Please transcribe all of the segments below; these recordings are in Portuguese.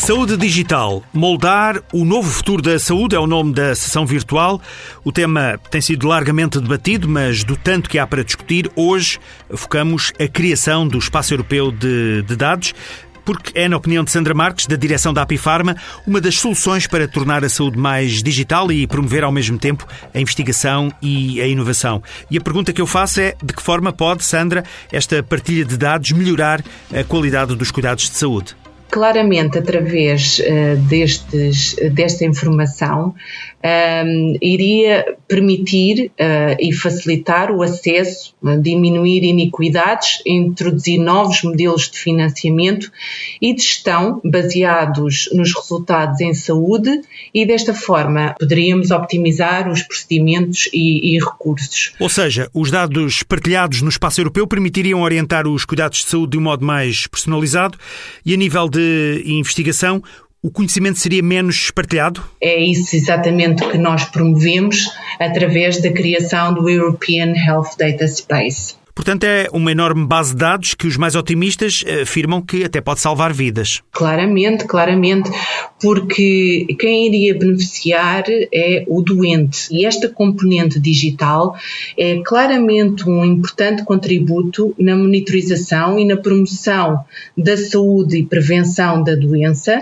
Saúde digital. Moldar o novo futuro da saúde é o nome da sessão virtual. O tema tem sido largamente debatido, mas do tanto que há para discutir, hoje focamos a criação do espaço europeu de, de dados porque é, na opinião de Sandra Marques, da direção da Apifarma, uma das soluções para tornar a saúde mais digital e promover ao mesmo tempo a investigação e a inovação. E a pergunta que eu faço é de que forma pode, Sandra, esta partilha de dados melhorar a qualidade dos cuidados de saúde? Claramente através uh, destes, desta informação um, ehm, iria permitir uh, e facilitar o acesso, uh, diminuir iniquidades, introduzir novos modelos de financiamento e de gestão baseados nos resultados em saúde e desta forma poderíamos optimizar os procedimentos e, e recursos. Ou seja, os dados partilhados no espaço europeu permitiriam orientar os cuidados de saúde de um modo mais personalizado e a nível de de investigação, o conhecimento seria menos partilhado? É isso exatamente que nós promovemos através da criação do European Health Data Space. Portanto, é uma enorme base de dados que os mais otimistas afirmam que até pode salvar vidas. Claramente, claramente, porque quem iria beneficiar é o doente. E esta componente digital é claramente um importante contributo na monitorização e na promoção da saúde e prevenção da doença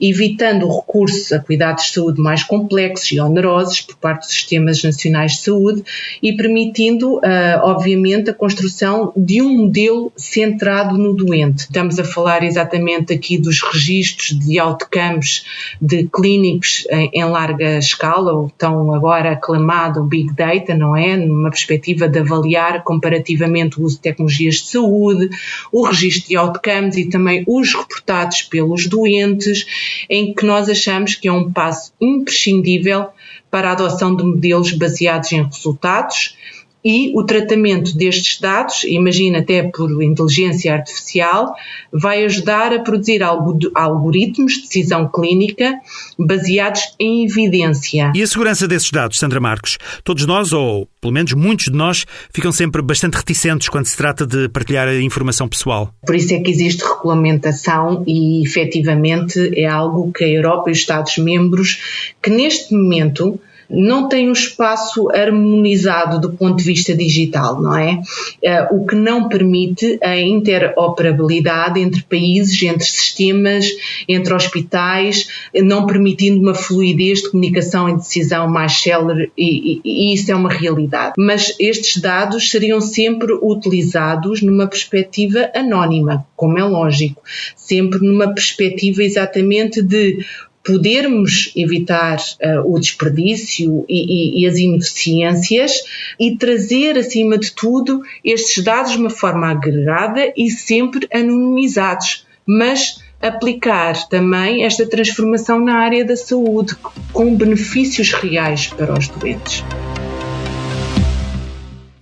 evitando o recurso a cuidados de saúde mais complexos e onerosos por parte dos sistemas nacionais de saúde e permitindo, uh, obviamente, a construção de um modelo centrado no doente. Estamos a falar exatamente aqui dos registros de outcomes de clínicos em, em larga escala, ou tão agora aclamado Big Data, não é? Numa perspectiva de avaliar comparativamente o uso de tecnologias de saúde, o registro de outcomes e também os reportados pelos doentes em que nós achamos que é um passo imprescindível para a adoção de modelos baseados em resultados e o tratamento destes dados, imagina até por inteligência artificial, vai ajudar a produzir algoritmos de decisão clínica baseados em evidência. E a segurança desses dados, Sandra Marcos? Todos nós, ou pelo menos muitos de nós, ficam sempre bastante reticentes quando se trata de partilhar a informação pessoal. Por isso é que existe regulamentação e, efetivamente, é algo que a Europa e os Estados-membros, que neste momento não tem um espaço harmonizado do ponto de vista digital, não é? Eh, o que não permite a interoperabilidade entre países, entre sistemas, entre hospitais, não permitindo uma fluidez de comunicação e decisão mais célere, e, e, e isso é uma realidade. Mas estes dados seriam sempre utilizados numa perspectiva anónima, como é lógico, sempre numa perspectiva exatamente de podermos evitar uh, o desperdício e, e, e, as ineficiências e trazer, acima de tudo, estes dados de uma forma agregada e sempre anonimizados, mas aplicar também esta transformação na área da saúde com benefícios reais para os doentes.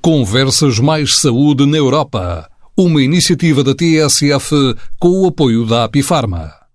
Conversas Mais Saúde na Europa, uma iniciativa da TSF com o apoio da Apifarma.